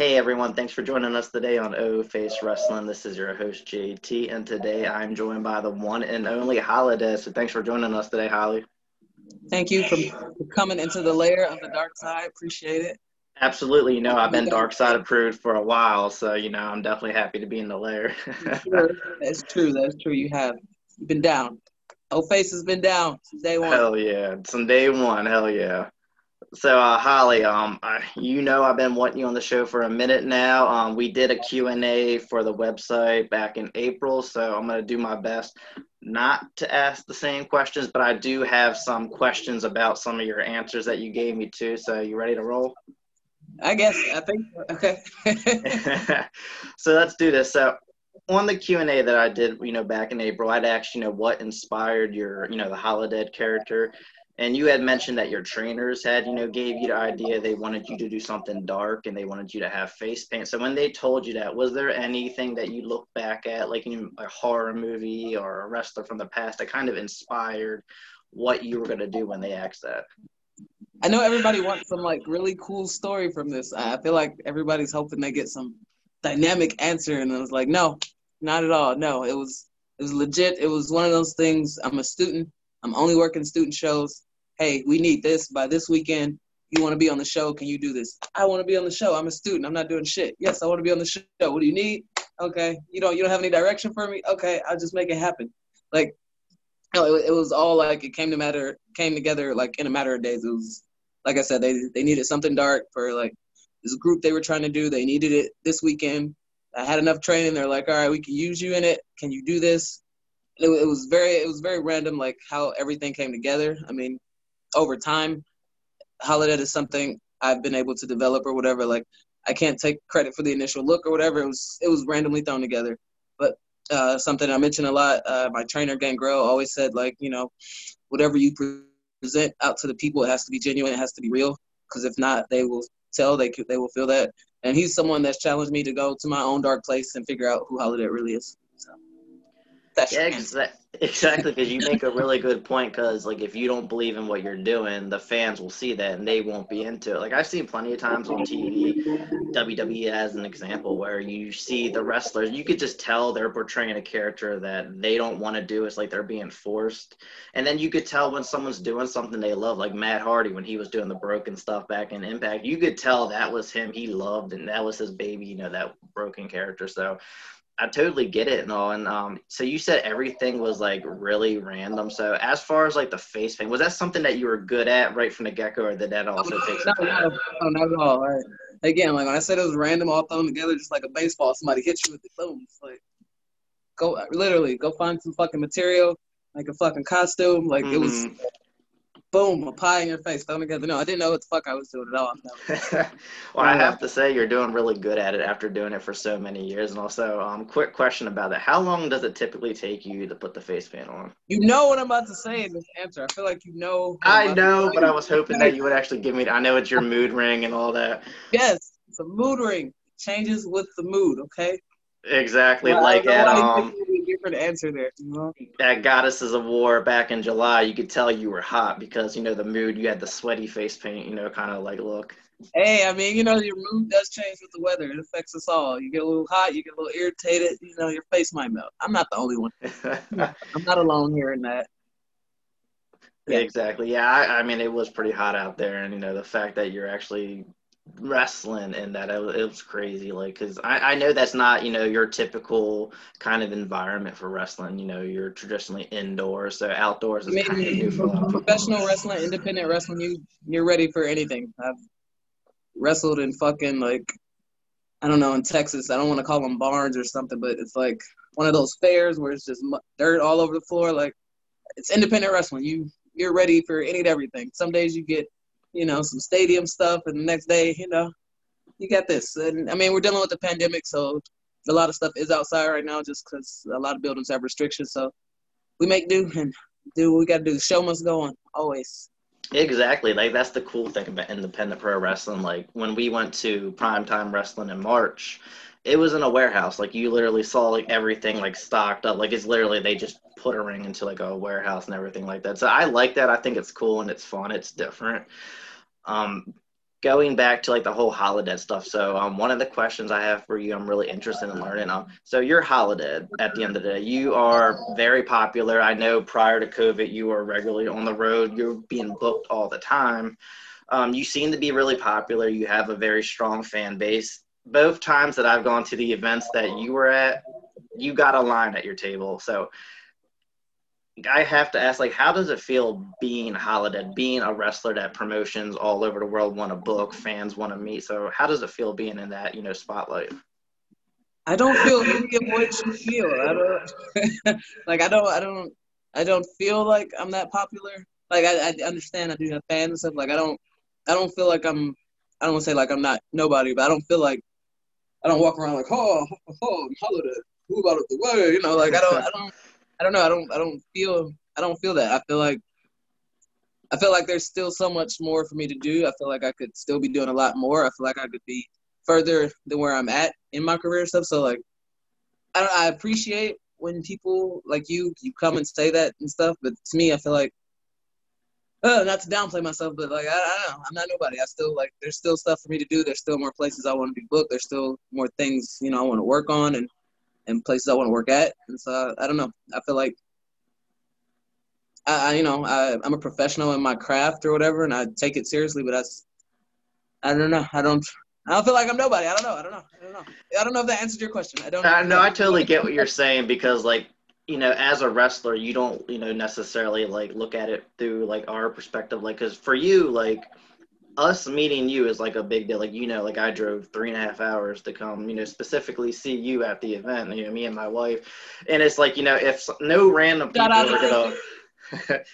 Hey everyone, thanks for joining us today on O Face Wrestling. This is your host JT, and today I'm joined by the one and only Holidead. So thanks for joining us today, Holly. Thank you for coming into the layer of the dark side. Appreciate it. Absolutely. You know, I've been dark side approved for a while, so you know, I'm definitely happy to be in the layer. sure. That's true. That's true. You have You've been down. O Face has been down since day one. Hell yeah, Since day one. Hell yeah. So, uh, Holly, um, I, you know I've been wanting you on the show for a minute now. Um, we did a Q&A for the website back in April, so I'm going to do my best not to ask the same questions, but I do have some questions about some of your answers that you gave me too. So, you ready to roll? I guess. I think. Okay. so let's do this. So, on the Q and A that I did, you know, back in April, I'd asked, you know, what inspired your, you know, the Holodead character, and you had mentioned that your trainers had, you know, gave you the idea they wanted you to do something dark and they wanted you to have face paint. So when they told you that, was there anything that you look back at, like in a horror movie or a wrestler from the past, that kind of inspired what you were going to do when they asked that? I know everybody wants some like really cool story from this. I feel like everybody's hoping they get some dynamic answer, and I was like, no, not at all. No, it was it was legit. It was one of those things. I'm a student. I'm only working student shows. Hey, we need this by this weekend. You want to be on the show? Can you do this? I want to be on the show. I'm a student. I'm not doing shit. Yes, I want to be on the show. What do you need? Okay. You don't you don't have any direction for me? Okay, I'll just make it happen. Like, it, it was all like it came to matter came together like in a matter of days. It was like I said, they they needed something dark for like this group they were trying to do. They needed it this weekend. I had enough training. They're like, all right, we can use you in it. Can you do this? It, it was very, it was very random, like how everything came together. I mean, over time, Holidead is something I've been able to develop or whatever. Like, I can't take credit for the initial look or whatever. It was, it was randomly thrown together. But uh, something I mentioned a lot. Uh, my trainer Gangrel always said, like, you know, whatever you present out to the people, it has to be genuine. It has to be real. Because if not, they will tell. They they will feel that and he's someone that's challenged me to go to my own dark place and figure out who Holidead really is. So that's yeah, exa- exactly. Because you make a really good point. Because like, if you don't believe in what you're doing, the fans will see that and they won't be into it. Like I've seen plenty of times on TV, WWE as an example, where you see the wrestlers, you could just tell they're portraying a character that they don't want to do. It's like they're being forced, and then you could tell when someone's doing something they love, like Matt Hardy when he was doing the broken stuff back in Impact. You could tell that was him. He loved and that was his baby. You know that broken character. So I totally get it and all. And um, so you said everything was like really random. So as far as like the face paint, was that something that you were good at right from the get go, or did that also oh, take some no, time? No, not at all. Right. Again, like when I said it was random, all thrown together, just like a baseball, somebody hits you with the boom. It's like go literally go find some fucking material, like a fucking costume. Like mm-hmm. it was mm-hmm boom, a pie in your face, thrown together. No, I didn't know what the fuck I was doing at all. well, I have to say you're doing really good at it after doing it for so many years. And also, um, quick question about that: How long does it typically take you to put the face paint on? You know what I'm about to say in this answer. I feel like you know. I know, but I was hoping that you would actually give me. I know it's your mood ring and all that. Yes, it's a mood ring. It changes with the mood. Okay. Exactly, well, like at um, different answer there. You know? At Goddesses of War back in July, you could tell you were hot because you know the mood. You had the sweaty face paint, you know, kind of like look. Hey, I mean, you know, your mood does change with the weather. It affects us all. You get a little hot, you get a little irritated. You know, your face might melt. I'm not the only one. I'm not alone here in that. Yeah. Exactly. Yeah, I, I mean, it was pretty hot out there, and you know, the fact that you're actually wrestling and that it, was crazy like because I, I know that's not you know your typical kind of environment for wrestling you know you're traditionally indoors so outdoors is I mean, kind of new for professional wrestling independent wrestling you you're ready for anything. I've wrestled in fucking like i don't know in texas i don't want to call them barns or something but it's like one of those fairs where it's just dirt all over the floor like it's independent wrestling you you're ready for any and everything. Some days you get you know, some stadium stuff, and the next day, you know, you got this. And I mean, we're dealing with the pandemic, so a lot of stuff is outside right now, just because a lot of buildings have restrictions. So we make do and do what we got to do. The show must go on always. Exactly. Like that's the cool thing about independent pro wrestling. Like when we went to primetime wrestling in March, it was in a warehouse. Like you literally saw like everything like stocked up. Like it's literally they just put a ring into like a warehouse and everything like that. So I like that. I think it's cool and it's fun. It's different. Um, going back to like the whole Holidead stuff. So um, one of the questions I have for you, I'm really interested in learning. Um, so you're Holidead at the end of the day. You are very popular. I know prior to COVID, you were regularly on the road. You're being booked all the time. Um, you seem to be really popular. You have a very strong fan base. Both times that I've gone to the events that you were at, you got a line at your table. So I have to ask, like, how does it feel being Holidead, being a wrestler that promotions all over the world want to book, fans want to meet? So, how does it feel being in that, you know, spotlight? I don't feel any of what you feel. I don't like. I don't. I don't. I don't feel like I'm that popular. Like I, I understand I do have fans and stuff. Like I don't. I don't feel like I'm. I don't want to say like I'm not nobody, but I don't feel like I don't walk around like oh oh Holidead move out of the way. You know, like I don't. I don't. I don't know. I don't. I don't feel. I don't feel that. I feel like. I feel like there's still so much more for me to do. I feel like I could still be doing a lot more. I feel like I could be further than where I'm at in my career stuff. So like, I I appreciate when people like you you come and say that and stuff. But to me, I feel like. Uh, not to downplay myself, but like I, I don't know, I'm not nobody. I still like there's still stuff for me to do. There's still more places I want to be booked. There's still more things you know I want to work on, and and places I want to work at. And so I don't know. I feel like I, I you know I, I'm a professional in my craft or whatever, and I take it seriously. But that's I don't know. I don't. I don't feel like I'm nobody. I don't know. I don't know. I don't know. I don't know if that answered your question. I don't. I know. I totally get what you're saying because like you know as a wrestler you don't you know necessarily like look at it through like our perspective like because for you like us meeting you is like a big deal. Like you know, like I drove three and a half hours to come, you know, specifically see you at the event. You know, me and my wife, and it's like you know, if no random people are gonna.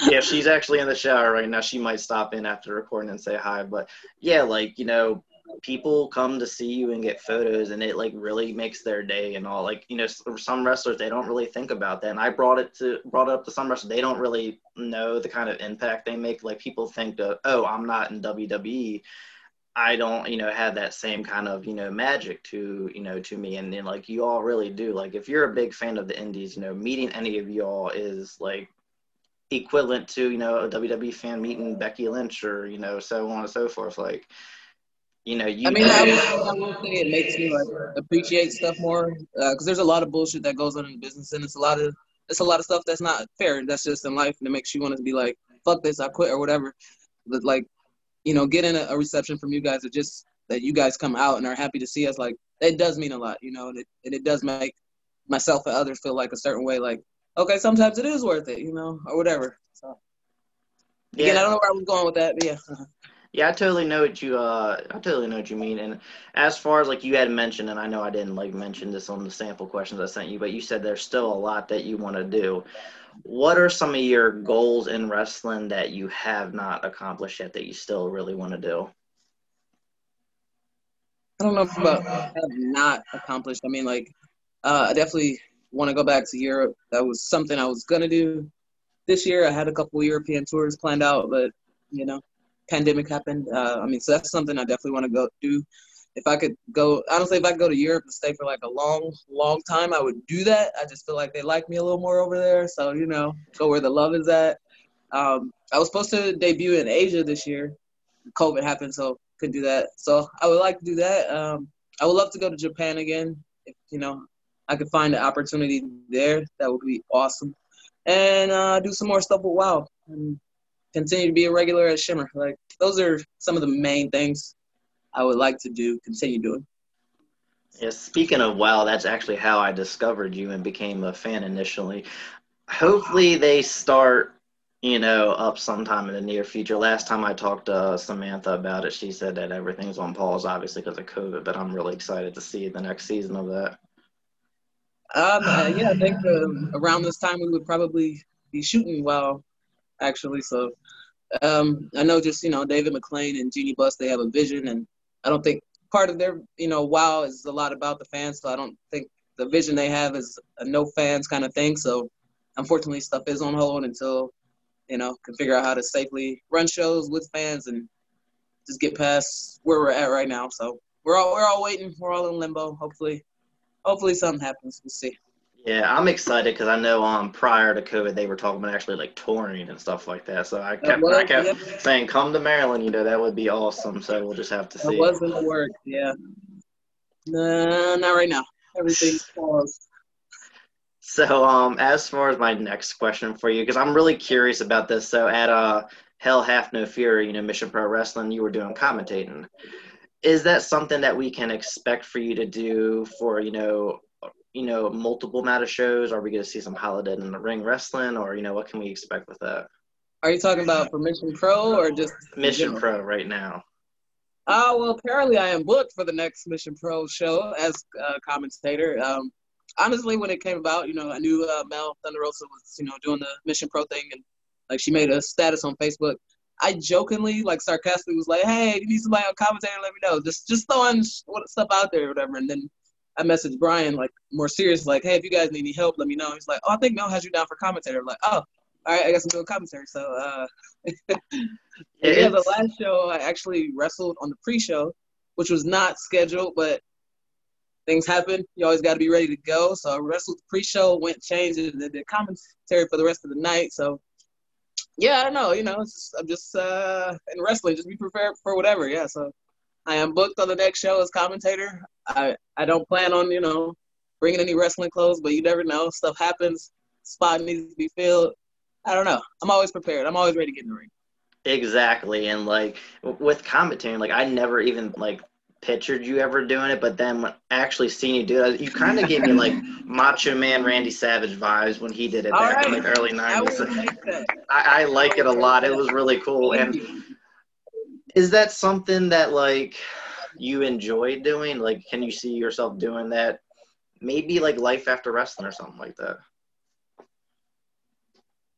yeah, she's actually in the shower right now. She might stop in after recording and say hi. But yeah, like you know, people come to see you and get photos and it like really makes their day and all like you know some wrestlers they don't really think about that and i brought it to brought it up to some wrestlers they don't really know the kind of impact they make like people think of oh i'm not in wwe i don't you know have that same kind of you know magic to you know to me and then like you all really do like if you're a big fan of the indies you know meeting any of y'all is like equivalent to you know a wwe fan meeting becky lynch or you know so on and so forth like you know, you. I mean, I, will, I will say it makes me like appreciate stuff more because uh, there's a lot of bullshit that goes on in the business, and it's a lot of it's a lot of stuff that's not fair. That's just in life, and it makes you want to be like, "Fuck this, I quit" or whatever. But like, you know, getting a, a reception from you guys, or just that you guys come out and are happy to see us, like it does mean a lot, you know, and it, and it does make myself and others feel like a certain way, like okay, sometimes it is worth it, you know, or whatever. So, yeah, again, I don't know where I was going with that, but yeah. Yeah, I totally know what you uh I totally know what you mean. And as far as like you had mentioned, and I know I didn't like mention this on the sample questions I sent you, but you said there's still a lot that you want to do. What are some of your goals in wrestling that you have not accomplished yet that you still really want to do? I don't know about have not accomplished. I mean, like, uh, I definitely want to go back to Europe. That was something I was gonna do this year. I had a couple European tours planned out, but you know, pandemic happened. Uh, I mean, so that's something I definitely want to go do. If I could go, honestly, if I could go to Europe and stay for like a long, long time, I would do that. I just feel like they like me a little more over there. So, you know, go where the love is at. Um, I was supposed to debut in Asia this year. COVID happened, so couldn't do that. So I would like to do that. Um, I would love to go to Japan again. If, you know, I could find an opportunity there. That would be awesome. And uh, do some more stuff with WoW. And continue to be a regular at Shimmer. Like those are some of the main things I would like to do, continue doing. Yeah, speaking of WoW, that's actually how I discovered you and became a fan initially. Hopefully, they start, you know, up sometime in the near future. Last time I talked to Samantha about it, she said that everything's on pause, obviously because of COVID. But I'm really excited to see the next season of that. Um, uh, yeah, I think uh, around this time we would probably be shooting WoW actually. So um, I know just you know David McLane and Jeanie Buss they have a vision, and I don't think part of their you know wow is a lot about the fans. So I don't think the vision they have is a no fans kind of thing. So unfortunately, stuff is on hold until you know can figure out how to safely run shows with fans and just get past where we're at right now. So we're all we're all waiting. We're all in limbo. Hopefully, hopefully something happens. We'll see. Yeah, I'm excited because I know um prior to COVID they were talking about actually like touring and stuff like that. So I kept was, I kept yeah. saying come to Maryland, you know that would be awesome. So we'll just have to see. It was in the work, yeah. No, not right now. Everything's paused. So um as far as my next question for you, because I'm really curious about this. So at uh Hell Hath No Fury, you know Mission Pro Wrestling, you were doing commentating. Is that something that we can expect for you to do for you know you know, multiple of shows? Are we going to see some Holidead in the Ring wrestling, or you know, what can we expect with that? Are you talking about for Mission Pro or just Mission Pro right now? Oh uh, well, apparently I am booked for the next Mission Pro show as a commentator. Um, honestly, when it came about, you know, I knew uh, Mel Thunder Rosa was, you know, doing the Mission Pro thing, and like she made a status on Facebook. I jokingly, like sarcastically, was like, "Hey, you need somebody on commentator? Let me know." Just just throwing stuff out there or whatever. And then I messaged Brian like more serious, like, hey, if you guys need any help, let me know. He's like, oh, I think Mel has you down for commentator. I'm like, oh, all right, I guess I'm doing commentary. So, uh, yeah, the last show I actually wrestled on the pre-show, which was not scheduled, but things happen. You always got to be ready to go. So I wrestled the pre-show, went changed, and did commentary for the rest of the night. So, yeah, I don't know. You know, just, I'm just uh, in wrestling, just be prepared for whatever. Yeah, so I am booked on the next show as commentator. I I don't plan on you know bringing any wrestling clothes, but you never know. Stuff happens. Spot needs to be filled. I don't know. I'm always prepared. I'm always ready to get in the ring. Exactly, and like with commentating, like I never even like pictured you ever doing it, but then when actually seeing you do it, you kind of gave me like Macho Man Randy Savage vibes when he did it back right. in the early '90s. I, I, like it a lot. It was really cool, and is that something that like you enjoy doing? Like, can you see yourself doing that? Maybe like life after wrestling or something like that.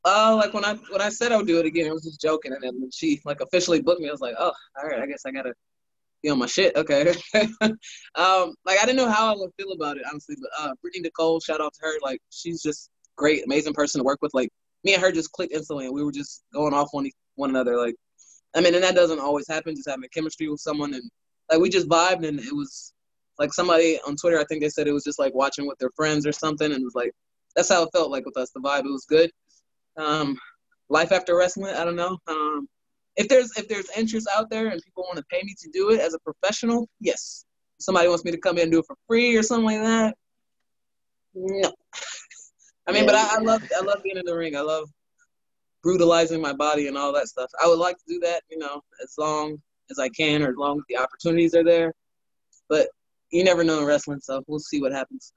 Oh, like when I when I said I would do it again, it was just joking, and then when she like officially booked me, I was like, oh, all right, I guess I gotta be on my shit. Okay. um, like I didn't know how I would feel about it honestly, but uh, Brittany Nicole, shout out to her. Like she's just great, amazing person to work with. Like me and her just clicked instantly, and we were just going off on one another. Like I mean, and that doesn't always happen. Just having chemistry with someone, and like we just vibed, and it was like somebody on Twitter. I think they said it was just like watching with their friends or something, and it was like that's how it felt like with us. The vibe, it was good. Um, life after wrestling, I don't know. Um, if there's if there's interest out there and people want to pay me to do it as a professional, yes. If somebody wants me to come in and do it for free or something like that. No. I mean, but I, I love I love being in the ring. I love brutalizing my body and all that stuff. I would like to do that, you know, as long as I can or as long as the opportunities are there. But you never know in wrestling, so we'll see what happens.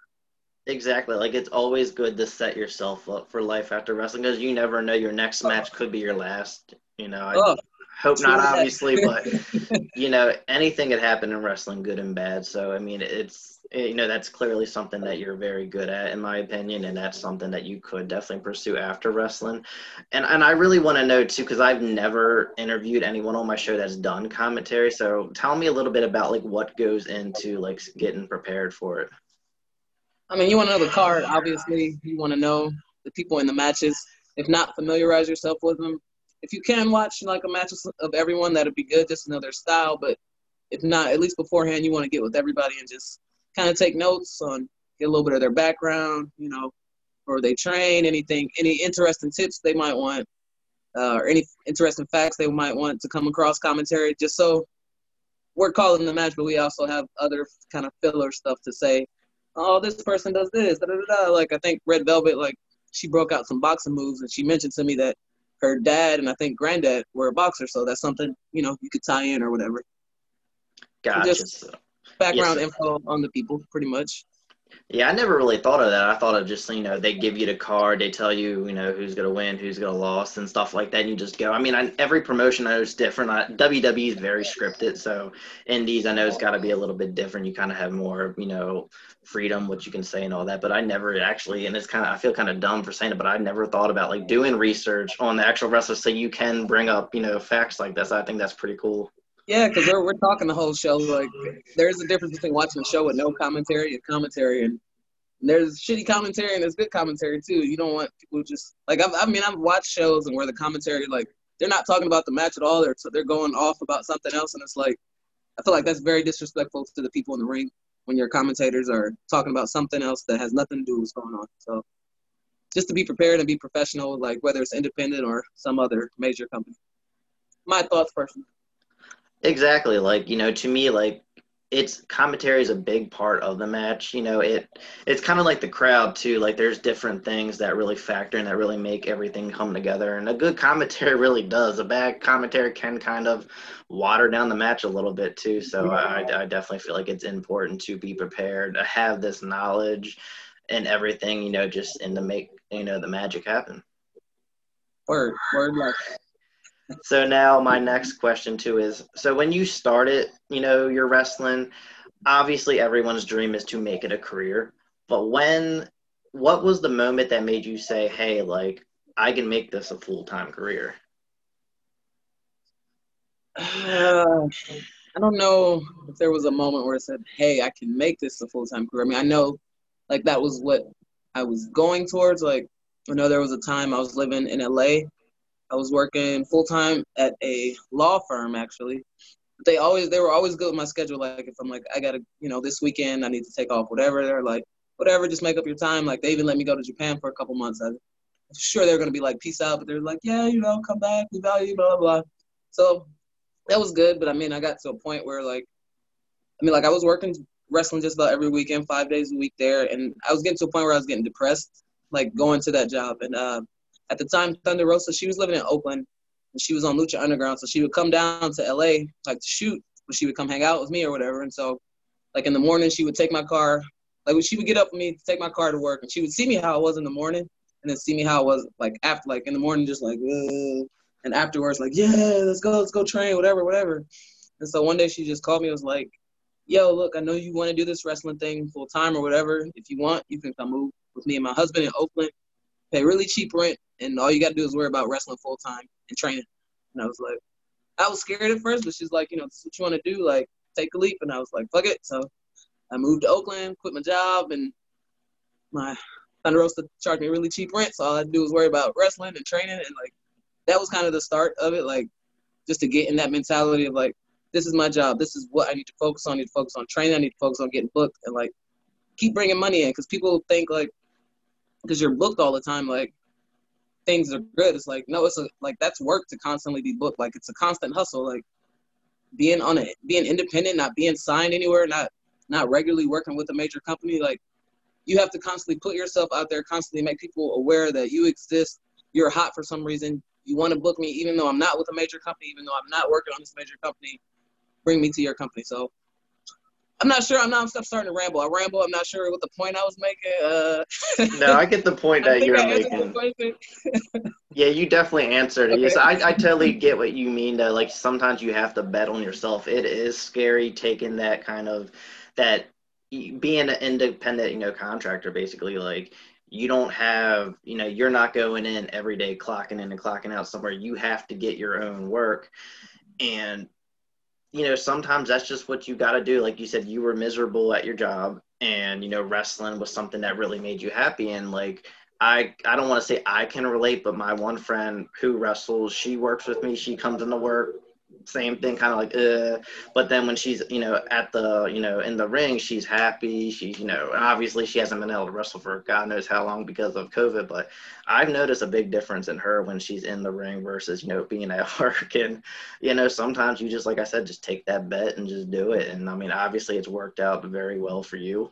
Exactly. Like it's always good to set yourself up for life after wrestling because you never know your next match could be your last. You know, I oh, hope not, obviously, but you know, anything could happen in wrestling, good and bad. So I mean, it's eh, you know that's clearly something that you're very good at in my opinion and that's something that you could definitely pursue after wrestling. And and i really want to know too because i've never interviewed anyone on my show that's done commentary. So tell me a little bit about like what goes into like getting prepared for it. I mean you want to know the card obviously. You want to know the people in the matches. If not familiarize yourself with them if you can watch like a match of everyone that'd be good just their style but if not at least beforehand you want to get with everybody and just kind of take notes on get a little bit of their background, you know, or they train, anything, any interesting tips they might want, uh, or any interesting facts they might want to come across commentary, just so we're calling the match, but we also have other kind of filler stuff to say. Oh, this person does this, da, da, da, Like I think Red Velvet, like she broke out some boxing moves, and she mentioned to me that her dad and I think granddad were a boxer, so that's something you know you could tie in or whatever. Gotcha. Just, background yes. info on the people, pretty much. Yeah, I never really thought of that. I thought of just you know they give you the card, they tell you you know who's gonna win, who's gonna lose, and stuff like that, and you just go. I mean, I, every promotion I know is different. I, WWE is very scripted, so Indies I know it's got to be a little bit different. You kind of have more you know freedom, what you can say and all that. But I never actually, and it's kind of I feel kind of dumb for saying it, but I never thought about like doing research on the actual wrestler so you can bring up you know facts like this. I think that's pretty cool. Yeah, because we're, we're talking the whole show. Like, there's a difference between watching a show with no commentary and commentary, and there's shitty commentary and there's good commentary too. You don't want people just like I've, I mean I've watched shows and where the commentary like they're not talking about the match at all. They're they're going off about something else, and it's like I feel like that's very disrespectful to the people in the ring. when your commentators are talking about something else that has nothing to do with what's going on. So just to be prepared and be professional, like whether it's independent or some other major company. My thoughts personally. Exactly. Like, you know, to me, like it's commentary is a big part of the match. You know, it it's kind of like the crowd too. Like there's different things that really factor and that really make everything come together. And a good commentary really does. A bad commentary can kind of water down the match a little bit too. So I, I definitely feel like it's important to be prepared to have this knowledge and everything. You know, just and to make you know the magic happen. Word, word, love so now my next question too is so when you started you know your wrestling obviously everyone's dream is to make it a career but when what was the moment that made you say hey like i can make this a full-time career uh, i don't know if there was a moment where i said hey i can make this a full-time career. I mean i know like that was what i was going towards. Like i know there was a time i was living in la I was working full time at a law firm actually. They always they were always good with my schedule. Like if I'm like I gotta you know this weekend I need to take off whatever they're like whatever just make up your time. Like they even let me go to Japan for a couple months. I, am sure they're gonna be like peace out, but they're like yeah you know come back we value blah blah blah. So that was good, but I mean I got to a point where like I mean like I was working wrestling just about every weekend, five days a week there, and I was getting to a point where I was getting depressed, like going to that job, and uh, at the time Thunder Rosa, she was living in Oakland and she was on Lucha Underground. So she would come down to LA like to shoot, but she would come hang out with me or whatever. And so like in the morning she would take my car, like she would get up with me, take my car to work, and she would see me how I was in the morning and then see me how I was like after like in the morning just like Ugh. and afterwards like, Yeah, let's go, let's go train, whatever, whatever. And so one day she just called me, was like, Yo, look, I know you want to do this wrestling thing full time or whatever. If you want, you can come move with me and my husband in Oakland, pay really cheap rent, and all you got to do is worry about wrestling full time and training. And I was like, I was scared at first, but she's like, you know, this is what you want to do, like take a leap. And I was like, fuck it. So I moved to Oakland, quit my job, and my Thunder Rosa charged me really cheap rent. So all I had to do was worry about wrestling and training, and like that was kind of the start of it, like just to get in that mentality of like, this is my job, this is what I need to focus on. I need to focus on training, I need to focus on getting booked, and like keep bringing money in because people think like because you're booked all the time, like things are good. It's like no, it's a like that's work to constantly be booked. Like it's a constant hustle. Like being on it, being independent, not being signed anywhere, not not regularly working with a major company. Like you have to constantly put yourself out there, constantly make people aware that you exist. You're hot for some reason. You want to book me, even though I'm not with a major company, even though I'm not working on this major company. Bring me to your company. So I'm not sure. I'm not. I'm starting to ramble. I ramble. I'm not sure what the point I was making. Uh, no, I get the point that you're making. yeah, you definitely answered it. Okay. Yes, I, I totally get what you mean. That like sometimes you have to bet on yourself. It is scary taking that kind of that being an independent, you know, contractor. Basically, like you don't have, you know, you're not going in every day, clocking in and clocking out somewhere. You have to get your own work, and you know, sometimes that's just what you got to do. Like you said, you were miserable at your job, and you know, wrestling was something that really made you happy. And like, I I don't want to say I can relate, but my one friend who wrestles, she works with me. She comes into work same thing, kind of like, uh. But then when she's, you know, at the, you know, in the ring, she's happy. She, you know, obviously she hasn't been able to wrestle for God knows how long because of COVID. But I've noticed a big difference in her when she's in the ring versus, you know, being at work. And, you know, sometimes you just, like I said, just take that bet and just do it. And I mean, obviously it's worked out very well for you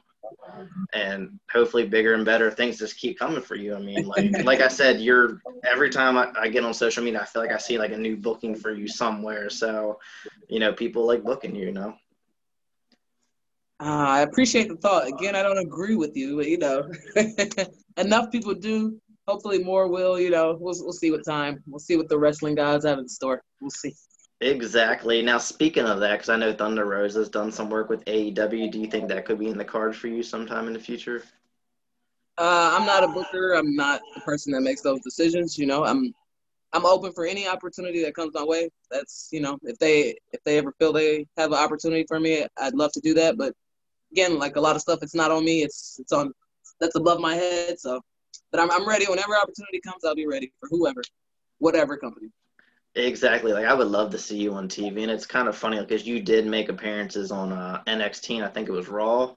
and hopefully bigger and better things just keep coming for you. I mean, like like I said, you're every time I, I, get on social media, I feel like I see like a new booking for you somewhere. So, you know, people like booking you, you know. Uh, I appreciate the thought. Again, I don't agree with you, but you know, enough people do. Hopefully, more will. You know, we'll we'll see what time. We'll see what the wrestling gods have in store. We'll see. Exactly. Now, speaking of that, because I know Thunder Rosa has done some work with AEW, do you think that could be in the cards for you sometime in the future? Uh, I'm not a booker. I'm not the person that makes those decisions. You know, I'm I'm open for any opportunity that comes my way. That's you know, if they if they ever feel they have an opportunity for me, I'd love to do that. But again, like a lot of stuff, it's not on me. It's it's on that's above my head. So, but I'm I'm ready. Whenever opportunity comes, I'll be ready for whoever, whatever company. Exactly. Like I would love to see you on TV, and it's kind of funny because you did make appearances on uh, NXT. And I think it was Raw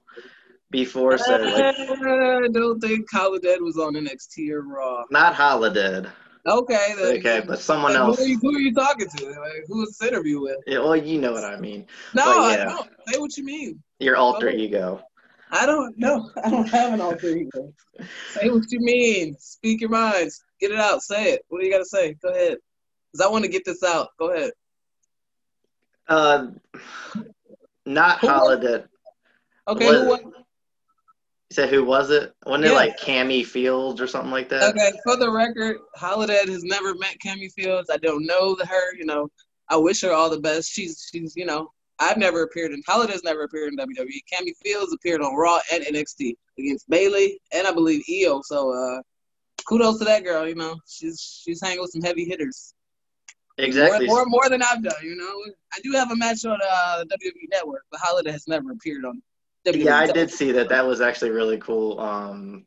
before. So like, I don't think Holidead was on NXT or Raw. Not Holidead. Okay. Then, okay, but someone like, else. Who are, you, who are you talking to? Like, who was this interview with? Yeah, well, you know what I mean. No, But, I don't. Say what you mean. Your alter ego. I don't know. I don't have an alter ego. Say what you mean. Speak your minds. Get it out. Say it. What do you got to say? Go ahead. Because I want to get this out. Go ahead. Uh, not was- Holidead. Okay. What- Who was, You said who was it? Wasn't it like Cammy Fields or something like that? okay. For the record, Holidead has never met Cammy Fields. I don't know her. You know, I wish her all the best. She's she's you know. I've never appeared in Holidead's never appeared in WWE. Cammy Fields appeared on Raw and NXT against Bayley and I believe Io. So uh kudos to that girl, you know. She's she's hanging with some heavy hitters. Exactly. More, more, more than I've done, you know. I do have a match on uh, the WWE Network, but Holidead has never appeared on WWE. Yeah, I did see that. That was actually really cool. Um,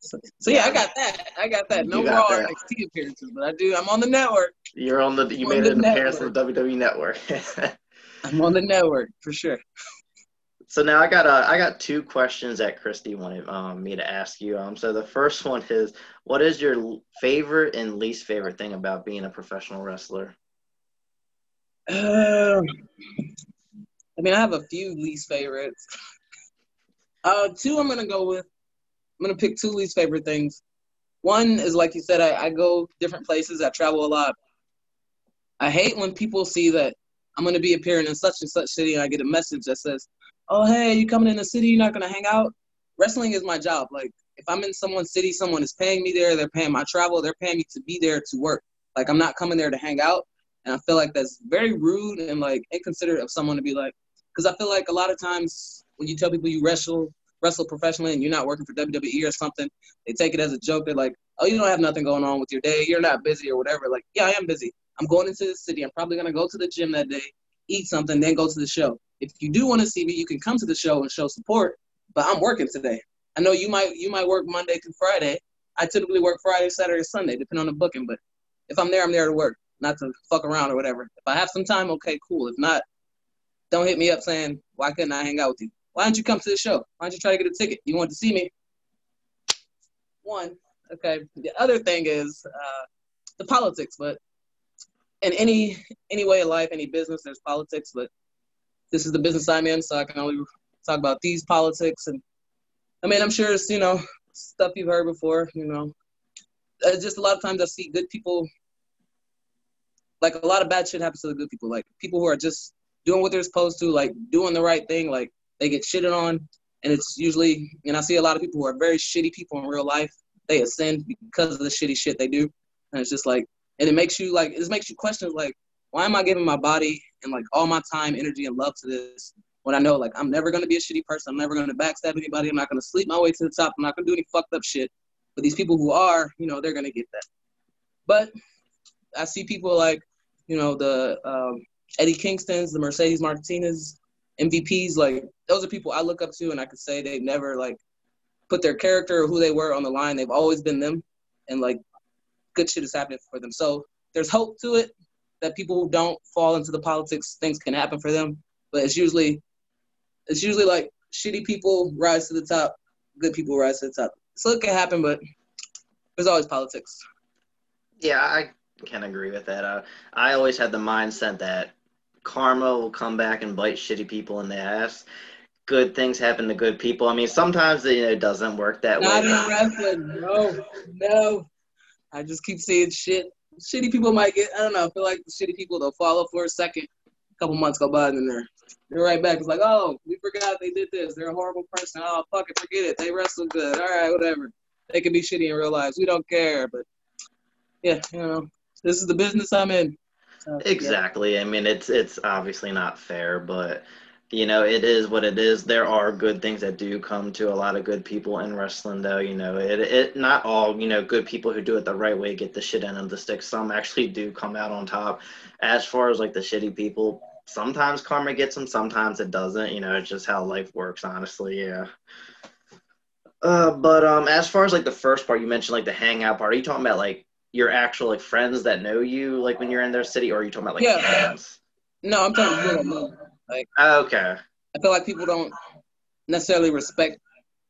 So, so yeah, I got that. I got that. No got Raw that. NXT appearances, but I do. I'm on the network. you're on the. You On made the an appearance on the WWE Network. I'm on the network for sure. So now I got uh, I got two questions that Christy wanted um, me to ask you. Um, so the first one is, what is your favorite and least favorite thing about being a professional wrestler? Um, I mean, I have a few least favorites. Uh, two I'm gonna go with. I'm gonna pick two least favorite things. One is like you said, I, I go different places. I travel a lot. I hate when people see that I'm gonna be appearing in such and such city, and I get a message that says, "Oh, hey, you coming in the city? You're not gonna hang out." Wrestling is my job. Like, if I'm in someone's city, someone is paying me there. They're paying my travel. They're paying me to be there to work. Like, I'm not coming there to hang out. And I feel like that's very rude and like inconsiderate of someone to be like, because I feel like a lot of times when you tell people you wrestle wrestle professionally and you're not working for WWE or something, they take it as a joke. They're like, oh, you don't have nothing going on with your day. You're not busy or whatever. Like, yeah, I am busy. I'm going into the city. I'm probably gonna go to the gym that day, eat something, then go to the show. If you do want to see me, you can come to the show and show support. But I'm working today. I know you might you might work Monday through Friday. I typically work Friday, Saturday, Sunday, depending on the booking. But if I'm there, I'm there to work, not to fuck around or whatever. If I have some time, okay, cool. If not, don't hit me up saying why couldn't I hang out with you? Why don't you come to the show? Why don't you try to get a ticket? You want to see me? One, okay. The other thing is uh, the politics, but in any any way of life, any business, there's politics. But this is the business I'm in, so I can only talk about these politics. And I mean, I'm sure it's you know stuff you've heard before. You know, uh, just a lot of times I see good people. Like a lot of bad shit happens to the good people. Like people who are just doing what they're supposed to, like doing the right thing. Like they get shitted on, and it's usually. And I see a lot of people who are very shitty people in real life. They ascend because of the shitty shit they do, and it's just like, and it makes you like, it makes you question like, why am I giving my body and like all my time, energy, and love to this when I know like I'm never gonna be a shitty person. I'm never gonna backstab anybody. I'm not gonna sleep my way to the top. I'm not gonna do any fucked up shit. But these people who are, you know, they're gonna get that. But I see people like, you know, the um, Eddie Kingstons, the Mercedes Martinez, MVPs. Like those are people I look up to, and I could say they've never like put their character or who they were on the line. They've always been them, and like good shit is happening for them. So there's hope to it that people who don't fall into the politics, things can happen for them. But it's usually it's usually like shitty people rise to the top, good people rise to the top. So it can happen, but there's always politics. Yeah, I can agree with that. Uh, I always had the mindset that karma will come back and bite shitty people in the ass. Good things happen to good people. I mean, sometimes you know, it doesn't work that Not way. in wrestling. No, no. I just keep seeing shit. Shitty people might get. I don't know. I feel like the shitty people they'll follow for a second. A couple months go by and then they're they're right back. It's like, oh, we forgot they did this. They're a horrible person. Oh, fuck it, forget it. They wrestled good. All right, whatever. They can be shitty in real lives. We don't care. But yeah, you know, this is the business I'm in. So, yeah. Exactly. I mean, it's it's obviously not fair, but you know, it is what it is. There are good things that do come to a lot of good people in wrestling, though. You know, it it not all you know good people who do it the right way get the shit end of the stick. Some actually do come out on top. As far as like the shitty people, sometimes karma gets them, sometimes it doesn't. You know, it's just how life works. Honestly, yeah. Uh, but um, as far as like the first part you mentioned, like the hangout part, are you talking about like your actual like friends that know you like when you're in their city, or are you talking about like Yeah. fans? No, I'm talking about. Like oh, Okay. I feel like people don't necessarily respect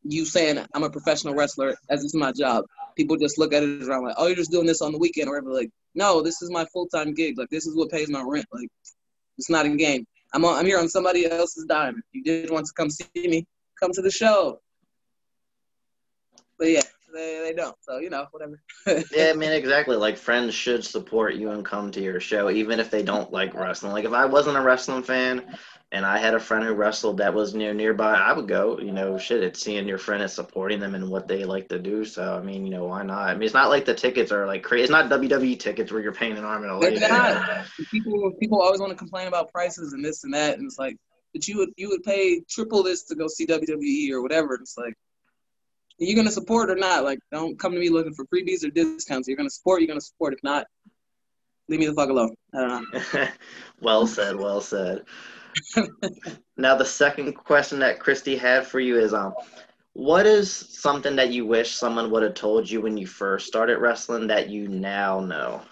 you saying I'm a professional wrestler as it's my job. People just look at it as I'm like, oh, you're just doing this on the weekend or whatever. Like, no, this is my full time gig. Like, this is what pays my rent. Like, it's not a game. I'm on, I'm here on somebody else's dime. If you did want to come see me, come to the show. But yeah, they, they don't. So you know, whatever. Yeah, I mean, exactly. Like, friends should support you and come to your show, even if they don't like wrestling. Like, if I wasn't a wrestling fan and I had a friend who wrestled that was near nearby, I would go. You know, shit, it's seeing your friend is supporting them and what they like to do. So, I mean, you know, why not? I mean, it's not like the tickets are like crazy. It's not WWE tickets where you're paying an arm and a leg. They're not. people people always want to complain about prices and this and that, and it's like, but you would you would pay triple this to go see WWE or whatever. It's like, are gonna support or not? Like, don't come to me looking for freebies or discounts. You're gonna support, you're gonna support. If not, leave me the fuck alone. I don't know. well said. Well said. now, the second question that Christy had for you is, um, what is something that you wish someone would have told you when you first started wrestling that you now know?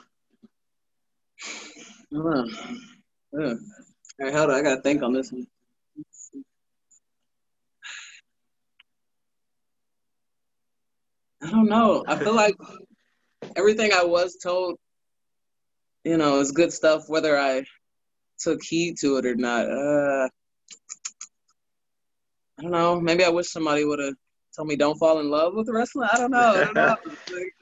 All right, hold on. I gotta think on this one. I don't know. I feel like everything I was told, you know, is good stuff, whether I took heed to it or not. Uh, I don't know. Maybe I wish somebody would have told me don't fall in love with wrestling. I don't know. I don't know. Like,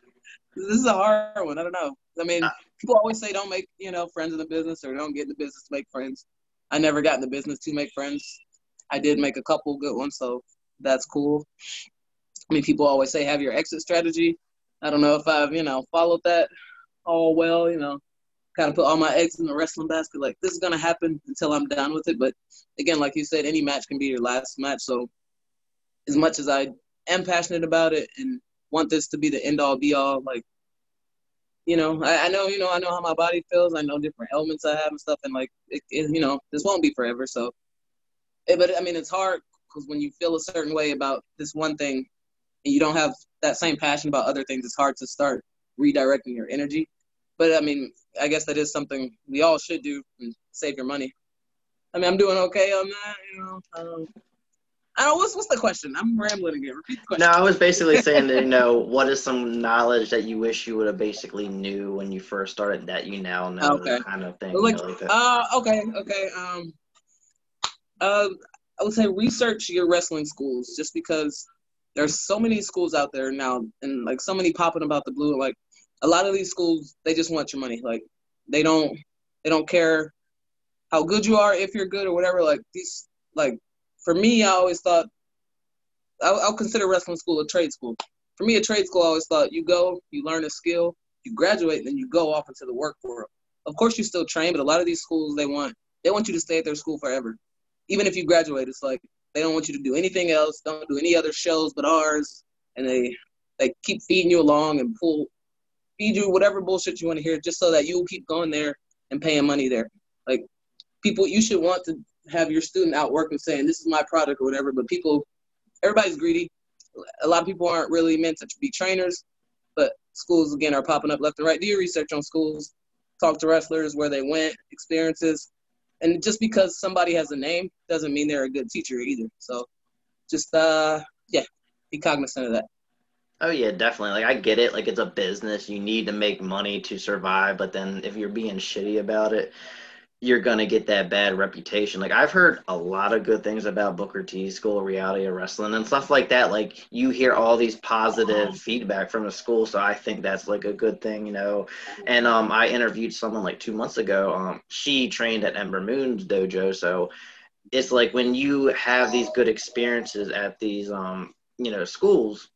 this is a hard one. I don't know. I mean, people always say don't make you know friends in the business or don't get in the business to make friends. I never got in the business to make friends. I did make a couple good ones, so that's cool. I mean, people always say have your exit strategy. I don't know if I've you know followed that all well. You know, kind of put all my eggs in the wrestling basket. Like this is gonna happen until I'm done with it. But again, like you said, any match can be your last match. So as much as I am passionate about it and want this to be the end all be all, like you know, I, I, know, you know, I know how my body feels. I know different elements I have and stuff, and like, it, it, you know, this won't be forever. So, it, but I mean, it's hard because when you feel a certain way about this one thing, and you don't have that same passion about other things, it's hard to start redirecting your energy. But I mean, I guess that is something we all should do and save your money. I mean, I'm doing okay on that, you know. Um, I don't. What's what's the question? I'm rambling again. Repeat the question. No, I was basically saying that you know what is some knowledge that you wish you would have basically knew when you first started that you now know, Okay. kind of thing. Like, you know, like uh, okay, okay. Um, uh, I would say research your wrestling schools, just because there's so many schools out there now, and like so many popping about the blue. Like a lot of these schools, they just want your money. Like they don't, they don't care how good you are, if you're good or whatever. Like these, like for me, I always thought I'll, I'll consider wrestling school a trade school. For me, a trade school, I always thought you go, you learn a skill, you graduate, and then you go off into the work world. Of course, you still train, but a lot of these schools they want they want you to stay at their school forever. Even if you graduate, it's like they don't want you to do anything else, don't do any other shows but ours, and they they keep feeding you along and pull feed you whatever bullshit you want to hear, just so that you'll keep going there and paying money there. Like people, you should want to have your student out working, saying this is my product or whatever. But people, everybody's greedy. A lot of people aren't really meant to be trainers, but schools again are popping up left and right. Do your research on schools, talk to wrestlers where they went, experiences, and just because somebody has a name doesn't mean they're a good teacher either. So, just uh, yeah, be cognizant of that. Oh yeah, definitely. Like I get it. Like it's a business. You need to make money to survive. But then if you're being shitty about it, you're gonna get that bad reputation. Like I've heard a lot of good things about Booker T School of Reality of Wrestling and stuff like that. Like you hear all these positive feedback from the school, so I think that's like a good thing, you know. And um, I interviewed someone like two months ago. Um, she trained at Ember Moon's dojo, so it's like when you have these good experiences at these um, you know, schools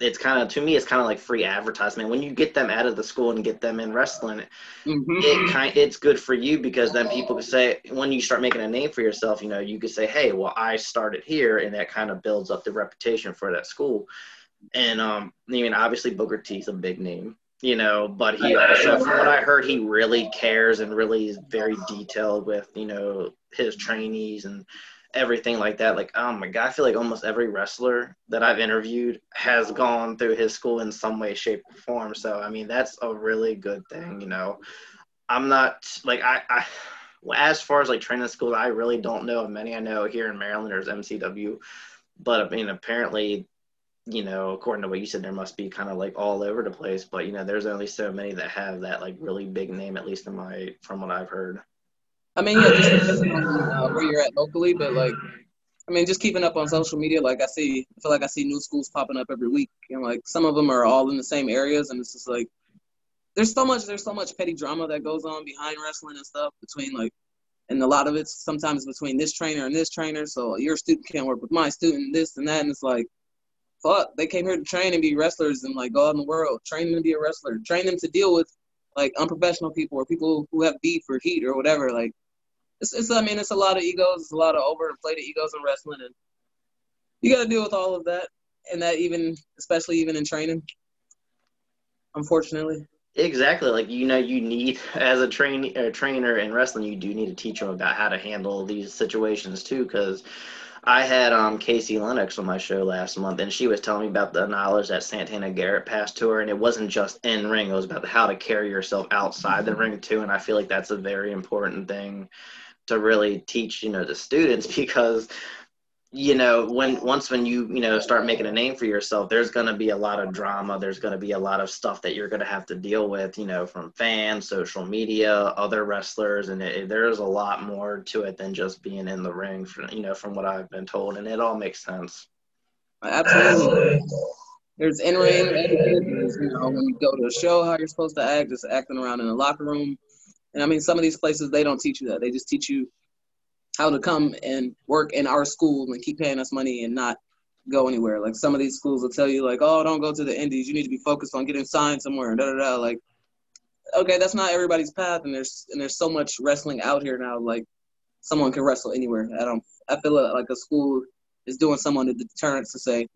it's kind of to me it's kind of like free advertisement. When you get them out of the school and get them in wrestling Mm-hmm. it kind it's good for you because then people can say when you start making a name for yourself you know you could say hey well i started here and that kind of builds up the reputation for that school. And um i mean obviously booker t's a big name you know but he also from what i heard he really cares and really is very detailed with you know his trainees and everything like that. Like, oh my god, I feel like almost every wrestler that I've interviewed has gone through his school in some way, shape, or form. So I mean, that's a really good thing. You know, I'm not like I. I as far as like training schools, I really don't know of many. I know here in Maryland there's MCW, but I mean apparently, you know, according to what you said, there must be kind of like all over the place. But you know, there's only so many that have that like really big name, at least in my from what I've heard. I mean, yeah, just uh, where you're at locally, but like, I mean, just keeping up on social media. Like, I see, I feel like I see new schools popping up every week, and like some of them are all in the same areas, and it's just like, there's so much, there's so much petty drama that goes on behind wrestling and stuff between like, and a lot of it's sometimes between this trainer and this trainer. So your student can't work with my student, this and that, and it's like, fuck, they came here to train and be wrestlers and like go out in the world, train them to be a wrestler, train them to deal with like unprofessional people or people who have beef or heat or whatever. Like it's, it's I mean it's a lot of egos, it's a lot of overinflated egos in wrestling, and you got to deal with all of that, and that even especially even in training. Unfortunately. Exactly. Like you know, you need as a train a trainer in wrestling, you do need to teach them about how to handle these situations too, because. I had um, Casey Lennox on my show last month, and she was telling me about the knowledge that Santana Garrett passed to her, and it wasn't just in ring; it was about how to carry yourself outside the ring too. And I feel like that's a very important thing to really teach you know the students because you know when once when you you know start making a name for yourself there's going to be a lot of drama there's going to be a lot of stuff that you're going to have to deal with you know from fans social media other wrestlers and it, there's a lot more to it than just being in the ring for, you know from what i've been told and it all makes sense. Absolutely. There's in-ring you know when you go to a show how you're supposed to act just acting around in the locker room and I mean, some of these places they don't teach you that. They just teach you how to come and work in our school and keep paying us money and not go anywhere. Like some of these schools will tell you, like, oh, don't go to the indies. You need to be focused on getting signed somewhere. Da da da. Like, okay, that's not everybody's path. And there's and there's so much wrestling out here now. Like, someone can wrestle anywhere. I don't. I feel like a school is doing someone a deterrence to say,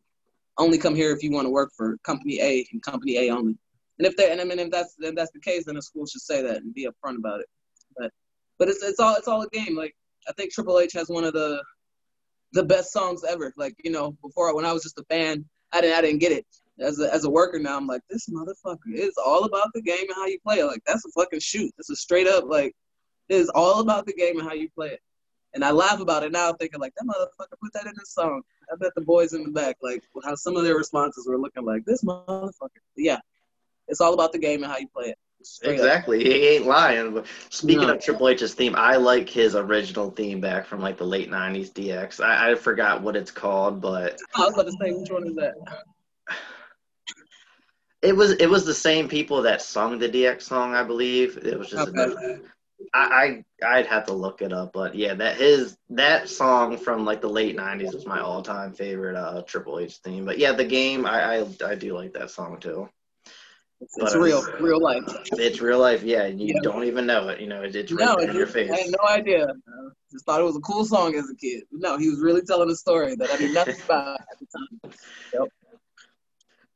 only come here if you want to work for company A and company A only. And if they and I mean if that's if that's the case, then the school should say that and be upfront about it. But but it's it's all it's all a game. Like I think Triple H has one of the the best songs ever. Like you know, before when I was just a fan, I didn't I didn't get it. As a as a worker now, I'm like this motherfucker. It's all about the game and how you play it. Like that's a fucking shoot. It's a straight up like it is all about the game and how you play it. And I laugh about it now, thinking like that motherfucker put that in his song. I bet the boys in the back, like how some of their responses were looking like this motherfucker. Yeah, it's all about the game and how you play it. Exactly. Up. He ain't lying. Speaking no. of Triple H's theme, I like his original theme back from like the late '90s DX. I, I forgot what it's called, but I was about to say which one is that. It was it was the same people that sung the DX song, I believe. It was just okay. I, I I'd have to look it up, but yeah, that his that song from like the late '90s was my all-time favorite uh, Triple H theme. But yeah, the game I I, I do like that song too. It's, real, real life. It's real life, yeah. And You yeah. don't even know it. You know, it's right no, in your face. I had no idea. I just thought it was a cool song as a kid. No, he was really telling a story that I knew nothing about at the time. Yep.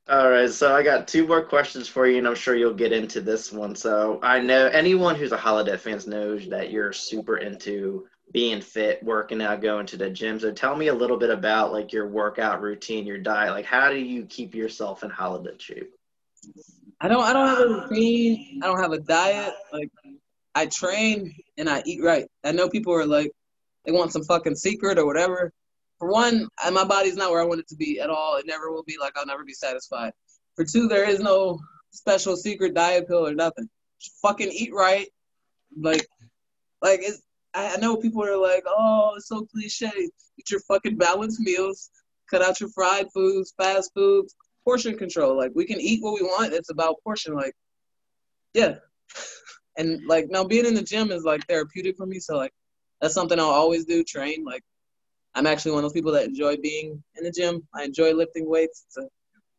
All right, so I got two more questions for you, and I'm sure you'll get into this one. So I know anyone who's a Holidead fans knows that you're super into being fit, working out, going to the gym. So tell me a little bit about like your workout routine, your diet. Like, how do you keep yourself in Holidead shape? I don't I don't have a routine. I don't have a diet. Like I train and I eat right. I know people are like they want some fucking secret or whatever. For one, my body's not where I want it to be at all. It never will be. Like I'll never be satisfied. For two, there is no special secret diet pill or nothing. Just fucking eat right. Like, like it's. I know people are like, oh, it's so cliche. Eat your fucking balanced meals. Cut out your fried foods, fast foods portion control. Like we can eat what we want. It's about portion. Like, yeah. And like now being in the gym is like therapeutic for me. So like that's something I'll always do. Train. Like I'm actually one of those people that enjoy being in the gym. I enjoy lifting weights. So,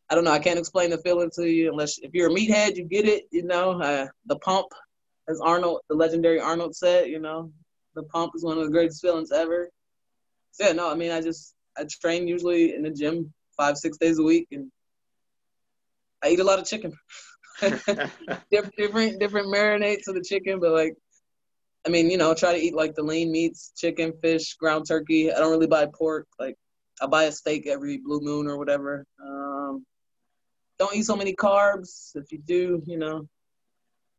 I don't know. I can't explain the feeling to you unless if you're a meathead, you get it. You know, uh, the pump, as Arnold, the legendary Arnold said. You know, the pump is one of the greatest feelings ever. So yeah, no, I mean, I just I train usually in the gym five six days a week, and I eat a lot of chicken. different different marinades of the chicken, but like I mean, you know, try to eat like the lean meats, chicken, fish, ground turkey. I don't really buy pork. Like, I buy a steak every blue moon or whatever. Um, don't eat so many carbs. If you do, you know,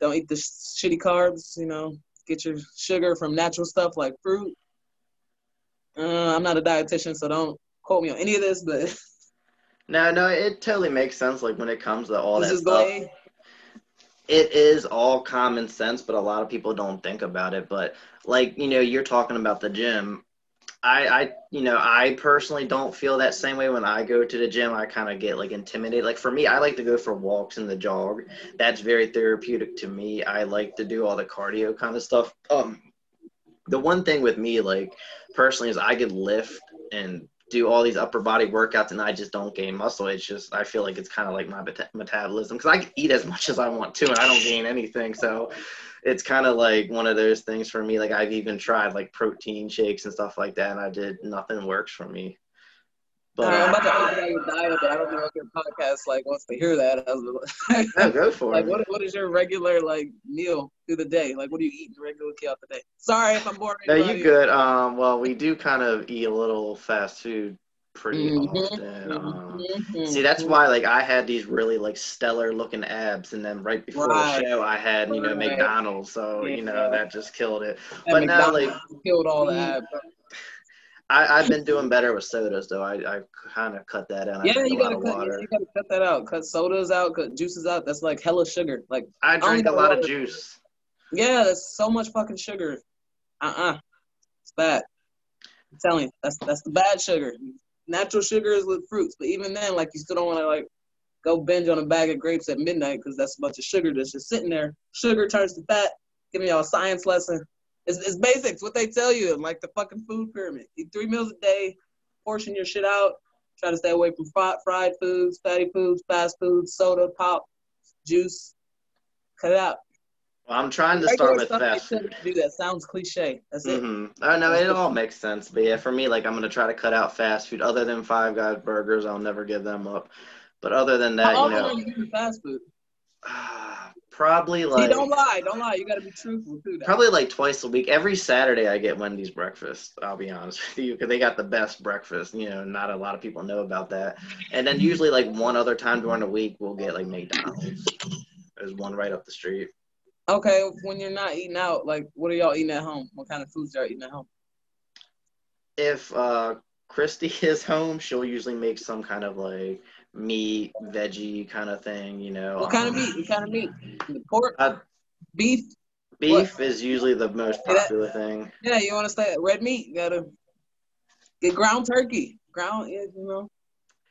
don't eat the sh- shitty carbs. You know, get your sugar from natural stuff like fruit. Uh, I'm not a dietitian, so don't quote me on any of this, but no, no, it totally makes sense. Like when it comes to all this that is stuff, way. it is all common sense, but a lot of people don't think about it. But like you know, you're talking about the gym. I, I, you know, I personally don't feel that same way when I go to the gym. I kind of get like intimidated. Like for me, I like to go for walks in the jog. That's very therapeutic to me. I like to do all the cardio kind of stuff. Um, the one thing with me, like personally, is I could lift and do all these upper body workouts and I just don't gain muscle. It's just I feel like it's kind of like my meta- metabolism because I can eat as much as I want to and I don't gain anything. So it's kind of like one of those things for me. Like I've even tried like protein shakes and stuff like that, and I did nothing works for me. But, I'm about to open out your diet, but I don't know if your podcast like wants to hear that. yeah, go for like, it. What, what is your regular like meal through the day? Like, what do you eat regularly throughout the day? Sorry if I'm boring. No, you good. Um, well, we do kind of eat a little fast food pretty mm-hmm. often. Um, mm-hmm. See, that's why like I had these really like stellar looking abs, and then right before right. the show I had you know right. McDonald's, so yeah. you know that just killed it. That but McDonald's now like killed all the abs. I, I've been doing better with sodas though. I, I kind of cut that out. Yeah, you gotta cut. Water. You gotta cut that out. Cut sodas out. Cut juices out. That's like hella sugar. Like I drink a lot water. of juice. Yeah, that's so much fucking sugar. Uh uh-uh. uh It's bad. I'm telling you, that's that's the bad sugar. Natural sugar is with fruits, but even then, like you still don't want to like go binge on a bag of grapes at midnight because that's a bunch of sugar that's just sitting there. Sugar turns to fat. Give me y'all a science lesson. It's, it's basics, what they tell you, like the fucking food pyramid. Eat three meals a day, portion your shit out. Try to stay away from fried, fried foods, fatty foods, fast foods, soda, pop, juice. Cut it out. Well, I'm trying to start with fast food. Do that sounds cliche. That's it. Mm-hmm. I know it all makes sense, but yeah, for me, like I'm gonna try to cut out fast food. Other than Five Guys burgers, I'll never give them up. But other than that, How you know, are you fast food? probably like. See, don't lie, don't lie. You gotta be truthful too. Probably like twice a week. Every Saturday, I get Wendy's breakfast. I'll be honest with you, because they got the best breakfast. You know, not a lot of people know about that. And then usually, like one other time during the week, we'll get like McDonald's. There's one right up the street. Okay, when you're not eating out, like what are y'all eating at home? What kind of foods are y'all eating at home? If uh, Christy is home, she'll usually make some kind of like meat, veggie kind of thing, you know. What kind of meat? What kind of meat? Pork? Uh, beef? Beef what? is usually the most popular yeah, thing. Yeah, you want to say red meat? You gotta get ground turkey. Ground, you know.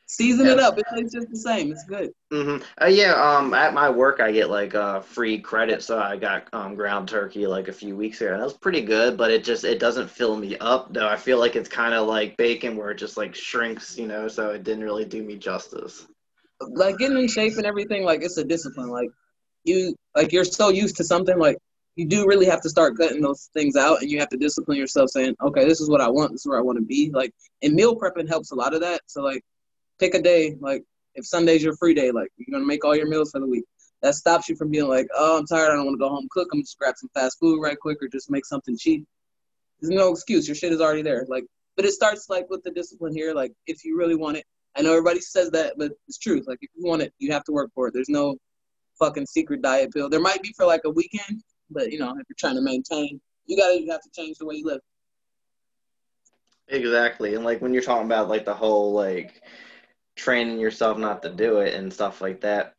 Season yeah. it up. It tastes just the same. It's good. Mm-hmm. Uh, yeah. Um, at my work, I get like uh free credit, so I got um ground turkey like a few weeks ago. And that was pretty good, but it just it doesn't fill me up though. I feel like it's kind of like bacon, where it just like shrinks, you know. So it didn't really do me justice. Like getting in shape and everything, like it's a discipline. Like you, like you're so used to something, like you do really have to start cutting those things out, and you have to discipline yourself, saying, okay, this is what I want. This is where I want to be. Like, and meal prepping helps a lot of that. So like pick a day. Like if Sunday's your free day, like you're gonna make all your meals for the week. That stops you from being like, oh, I'm tired. I don't want to go home cook. I'm just grab some fast food right quick or just make something cheap. There's no excuse. Your shit is already there. Like, but it starts like with the discipline here. Like if you really want it, I know everybody says that, but it's truth. Like if you want it, you have to work for it. There's no fucking secret diet pill. There might be for like a weekend, but you know if you're trying to maintain, you gotta you have to change the way you live. Exactly, and like when you're talking about like the whole like training yourself not to do it and stuff like that.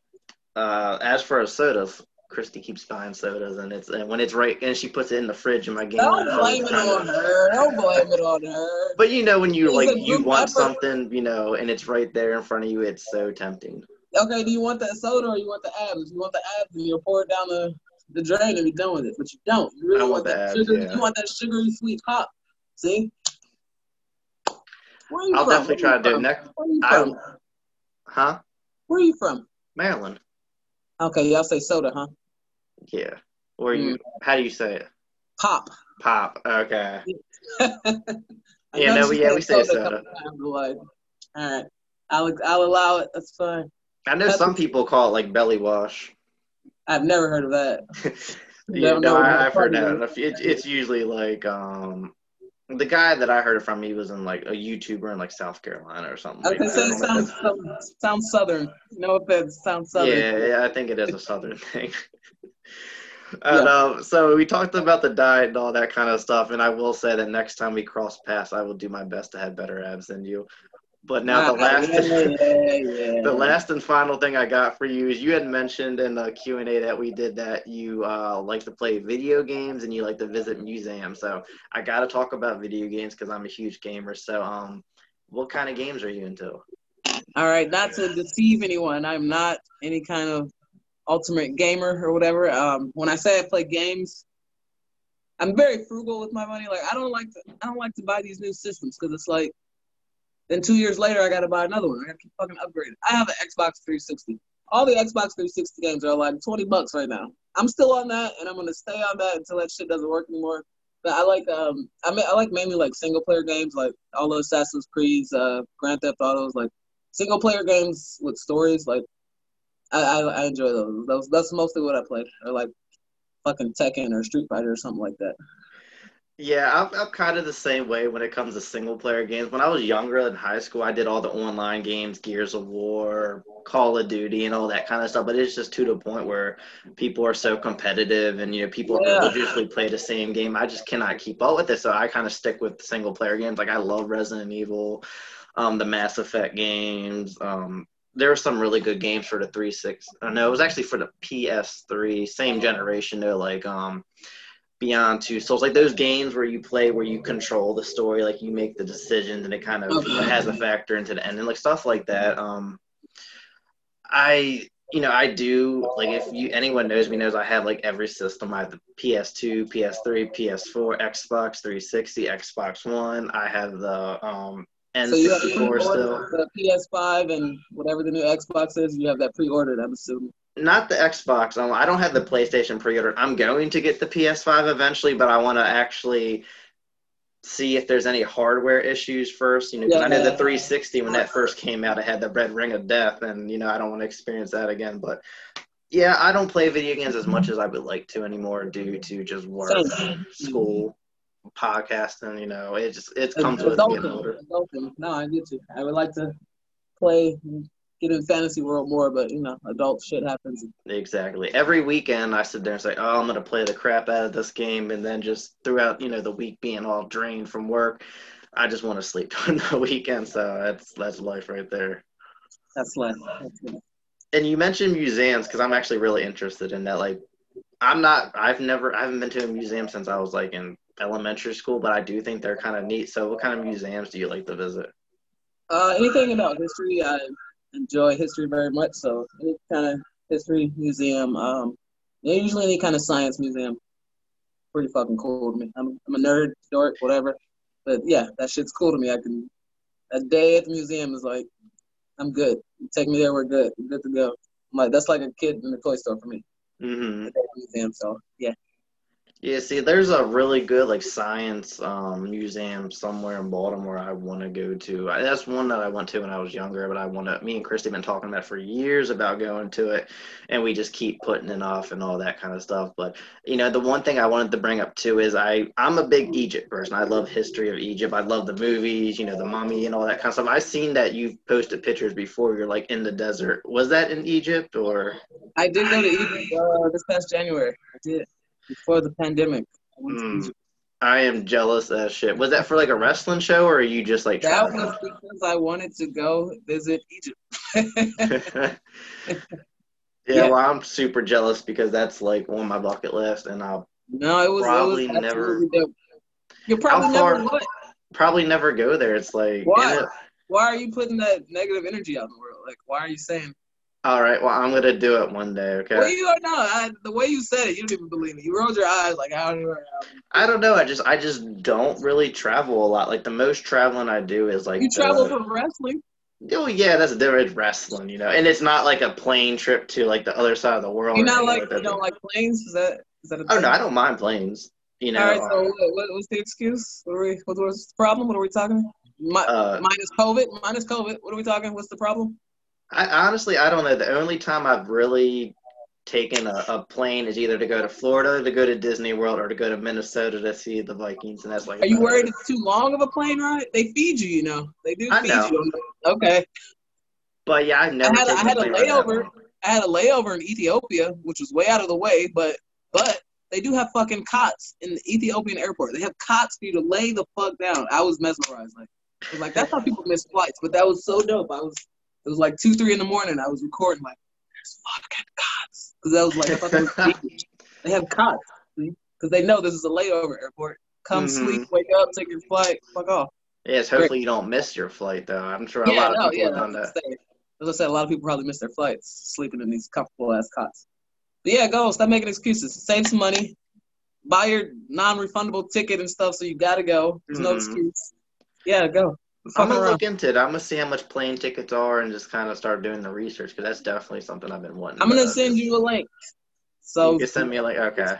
Uh, as for sodas, Christy keeps buying sodas, and it's and when it's right, and she puts it in the fridge in my game. Don't blame it on her. Don't blame it on her. But you know when you like you want effort. something, you know, and it's right there in front of you, it's so tempting. Okay, do you want that soda or you want the abs? You want the abs, and you pour it down the the drain and be done with it. But you don't. You really I want, want that abs, sugar. Yeah. You want that sugary sweet pop. See? I'll from? definitely try to do it next. I, huh? Where are you from? Maryland. Okay, y'all say soda, huh? Yeah. Or you? Mm. How do you say it? Pop. Pop. Okay. Yeah, no, she yeah, we say soda. but like, all right, I'll I'll allow it. That's fine. I know That's- some people call it like belly wash. I've never heard of that. Yeah, no, I, have heard that. It, it's usually like um, the guy that I heard it from, he was in like a YouTuber in like South Carolina or something. Was say sounds, sounds, sounds southern. No offense, sounds southern. Yeah, yeah, I think it is a southern thing. and yeah. um, so we talked about the diet and all that kind of stuff. And I will say that next time we cross paths, I will do my best to have better abs than you. But now the last, yeah, yeah, the last and final thing I got for you is you had mentioned in the Q and A that we did that you uh, like to play video games and you like to visit museums. So I got to talk about video games because I'm a huge gamer. So um, what kind of games are you into? All right, not to deceive anyone, I'm not any kind of ultimate gamer or whatever. Um, when I say I play games, I'm very frugal with my money. Like I don't like to I don't like to buy these new systems because it's like then two years later I gotta buy another one. I gotta keep fucking upgrading. I have an Xbox 360. All the Xbox 360 games are like 20 bucks right now. I'm still on that and I'm gonna stay on that until that shit doesn't work anymore. But I like um I mean I like mainly like single player games like all the Assassin's Creeds, uh Grand Theft Autos, like single player games with stories, like I, I, I enjoy those. Those that's mostly what I play. Or like fucking Tekken or Street Fighter or something like that. Yeah, I'm, I'm kind of the same way when it comes to single player games. When I was younger in high school, I did all the online games, Gears of War, Call of Duty, and all that kind of stuff. But it's just to the point where people are so competitive, and you know, people yeah. religiously play the same game. I just cannot keep up with it, so I kind of stick with single player games. Like I love Resident Evil, um, the Mass Effect games. Um, there were some really good games for the 360. Uh, no, it was actually for the PS3, same generation though, like um Beyond Two Souls, like those games where you play where you control the story, like you make the decisions and it kind of okay. has a factor into the ending, like stuff like that. Um, I you know, I do like if you anyone knows me knows I have like every system. I have the PS2, PS3, PS4, Xbox 360, Xbox One. I have the um N64 so you have still. The PS5 and whatever the new Xbox is, you have that pre-ordered. I'm assuming. Not the Xbox. Um, I don't have the PlayStation pre-ordered. I'm going to get the PS5 eventually, but I want to actually see if there's any hardware issues first. You know, yeah, I know the 360 when that first came out, it had the red ring of death, and you know I don't want to experience that again. But yeah, I don't play video games as much as I would like to anymore due to just work, school, podcasting. You know, it just it comes with being older. No, I get you. I would like to play, get in fantasy world more, but you know, adult shit happens. Exactly. Every weekend, I sit there and say, "Oh, I'm gonna play the crap out of this game," and then just throughout, you know, the week being all drained from work, I just want to sleep during the weekend. So that's that's life right there. That's life. That's and you mentioned museums because I'm actually really interested in that. Like, I'm not. I've never. I haven't been to a museum since I was like in elementary school, but I do think they're kind of neat. So, what kind of museums do you like to visit? Uh, anything about history, I enjoy history very much. So, any kind of history museum, um, usually any kind of science museum, pretty fucking cool to me. I'm, I'm a nerd, dork, whatever. But yeah, that shit's cool to me. I can a day at the museum is like, I'm good. You take me there, we're good. We're good to go. I'm like that's like a kid in the toy store for me. Mm-hmm. Museum, so yeah. Yeah, see, there's a really good like science um, museum somewhere in Baltimore I want to go to. I, that's one that I went to when I was younger, but I want to. Me and Christy have been talking about for years about going to it, and we just keep putting it off and all that kind of stuff. But you know, the one thing I wanted to bring up too is I I'm a big Egypt person. I love history of Egypt. I love the movies, you know, the Mummy and all that kind of stuff. I've seen that you've posted pictures before. You're like in the desert. Was that in Egypt or? I did go to Egypt uh, this past January. I did before the pandemic. Mm, I am jealous as shit. Was that for like a wrestling show, or are you just like? That was because I wanted to go visit Egypt. yeah, yeah, well, I'm super jealous because that's like on my bucket list, and I'll no, it was probably it was never. You probably never what? Probably never go there. It's like why? Why are you putting that negative energy out in the world? Like, why are you saying all right. Well, I'm gonna do it one day. Okay. Well, you not. know. the way you said it, you don't even believe me. You rolled your eyes like, how don't I? I don't know. I just, I just don't really travel a lot. Like the most traveling I do is like. You travel the, for wrestling. Oh yeah, that's different. wrestling, you know, and it's not like a plane trip to like the other side of the world. You not like, you don't like planes? Is that is that? A oh no, I don't mind planes. You know. All right. So what, what's the excuse? What are we? What was the problem? What are we talking? Mi- uh, minus COVID. Minus COVID. What are we talking? What's the problem? I honestly I don't know. The only time I've really taken a, a, plane is either to go to Florida, to go to Disney World, or to go to Minnesota to see the Vikings, and that's like. Are you worried it's too long of a plane ride? They feed you, you know. They do I feed know. you. Okay. But yeah, I never. I had, a, I had a layover. I had a layover in Ethiopia, which was way out of the way, but but they do have fucking cots in the Ethiopian airport. They have cots for you to lay the fuck down. I was mesmerized. Like, I was like, that's how people miss flights. But that was so dope. I was, it was like two, three in the morning. I was recording like, there's fucking cots because I was like, I thought that was they have cots because they know this is a layover airport. Come Mhm. sleep, wake up, take your flight, fuck off. Yes, hopefully you don't miss your flight though. I'm sure a yeah, lot of no, people yeah. have done that. As I said, a lot of people probably miss their flights sleeping in these comfortable ass cots. But yeah, go. Stop making excuses. Save some money. Buy your non-refundable ticket and stuff, so you gotta go. There's no Mhm. excuse. Yeah, go. I'm gonna around. look into it. I'm gonna see how much plane tickets are and just kind of start doing the research because that's definitely something I've been wanting. I'm gonna to- send you a link. So, you can send me a link. Okay.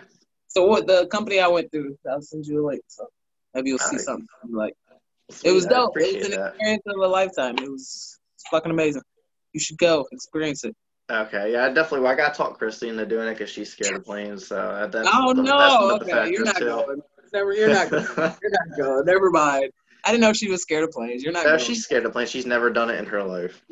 so what the company I went through, I'll send you a link. So maybe you'll see Alright. something. Like it was dope. It was an that. experience of a lifetime. It was fucking amazing. You should go experience it. Okay, yeah, I definitely. Well, I gotta talk Christy into doing it because she's scared of planes. So that- that's Oh that's no! the Okay, you're not too. going. Never, you're not going. You're not going. Never mind. I didn't know she was scared of planes. You're not no, she's scared of planes. She's never done it in her life.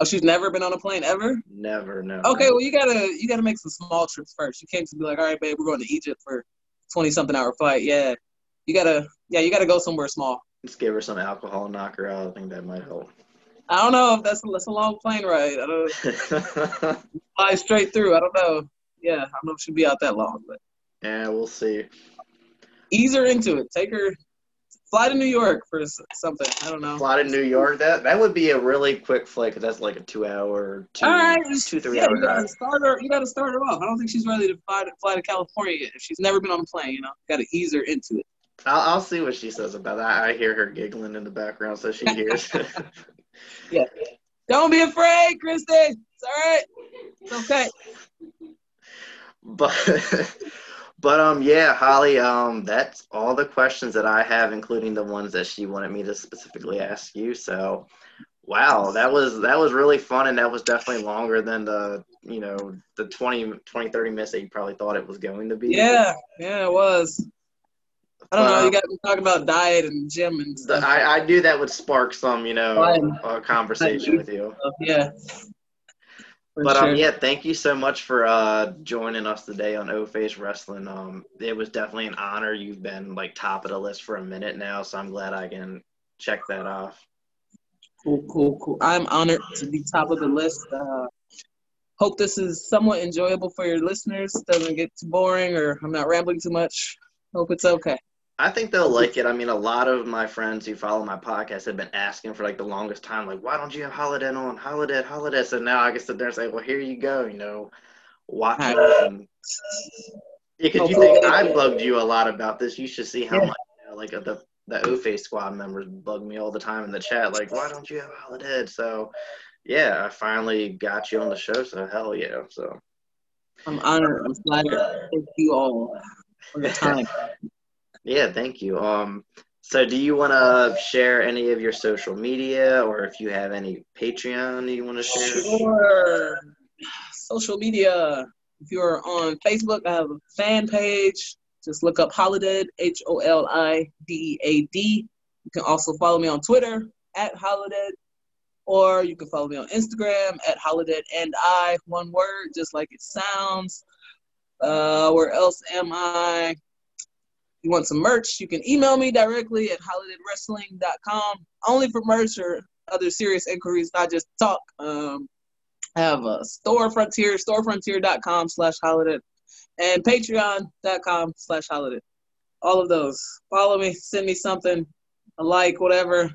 Oh, she's never been on a plane ever. Never, no. Okay, well you gotta you gotta make some small trips first. You can't just be like, all right, babe, we're going to Egypt for twenty something hour flight. Yeah, you gotta yeah you gotta go somewhere small. Just give her some alcohol and knock her out. I think that might help. I don't know if that's that's a long plane ride. I don't fly straight through. I don't know. Yeah, I don't know if she'll be out that long, but yeah, we'll see. ease her into it. Take her fly to New York for something. I don't know. Fly to New York. That that would be a really quick flight that's like a two-hour, two, All right, just, two, three yeah, hour you gotta drive. start her. You gotta start her off. I don't think she's ready to fly to, fly to California yet. If she's never been on a plane, you know, gotta ease her into it. I'll, I'll see what she says about that. I hear her giggling in the background, so she hears. Yeah. Don't be afraid, Christy. It's all right. It's okay. but but um yeah holly um that's all the questions that i have including the ones that she wanted me to specifically ask you so wow that was that was really fun and that was definitely longer than the you know the 20 20 30 minutes that you probably thought it was going to be Yeah, yeah, it was. I don't know. You got me talking about diet and gym and the- stuff. I, I knew that would spark some you know uh, conversation with you yeah. For But sure. um, yeah, thank you so much for uh joining us today on O Face Wrestling. Um, it was definitely an honor. You've been like top of the list for a minute now, so I'm glad I can check that off. Cool, cool, cool. I'm honored to be top of the list. Uh, hope this is somewhat enjoyable for your listeners. Doesn't get too boring, or I'm not rambling too much. Hope it's okay. I think they'll like it. I mean, a lot of my friends who follow my podcast have been asking for like the longest time, like, why don't you have Holidead on Holidead, Holidead? So now I can sit there and say, well, here you go, you know, watch Hi. this. And... Yeah, because you think I bugged you a lot about this. You should see how Yeah. much, you know, like the the O Face squad members bug me all the time in the chat, like, why don't you have Holidead? So, yeah, I finally got you on the show. So hell yeah. So I'm honored. I'm flattered. Thank you all for your time. yeah, thank you. Um, so do you want to share any of your social media, or if you have any Patreon you want to share? Sure. Social media. If you're on Facebook, I have a fan page. Just look up Holidead, H O L I D E A D. You can also follow me on Twitter at Holidead, or you can follow me on Instagram at Holidead and I, one word, just like it sounds. Uh, where else am I? You want some merch, you can email me directly at holideadWrestling.com. Only for merch or other serious inquiries, not just talk. Um, I have a store frontier, storefrontier.com slash holidead, and patreon.com slash holidead. All of those. Follow me, send me something, a like, whatever.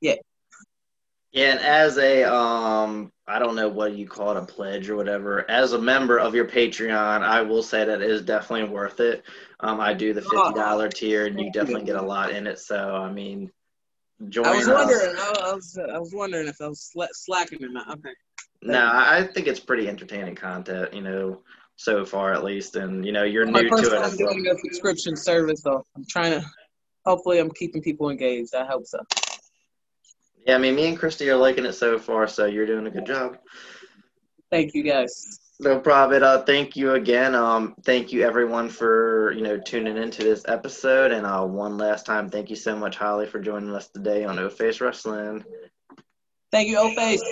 Yeah, and as a um, I don't know what you call it, a pledge or whatever. As a member of your Patreon, I will say that it is definitely worth it. Um, I do the fifty dollar tier, and you definitely get a lot in it. So I mean, join I was us. wondering. I was, I was wondering if I was sla- slacking or not. Okay. No, I think it's pretty entertaining content. You know, so far at least, and you know, you're new to it. well. doing a subscription service, so I'm trying to. Hopefully, I'm keeping people engaged. I hope so. Yeah, I mean, me and Christy are liking it so far, so you're doing a good job. Thank you guys. No problem. Uh, thank you again. Um, thank you everyone for you know tuning into this episode. And uh, one last time, thank you so much, Holly, for joining us today on O Face Wrestling. Thank you, O Face.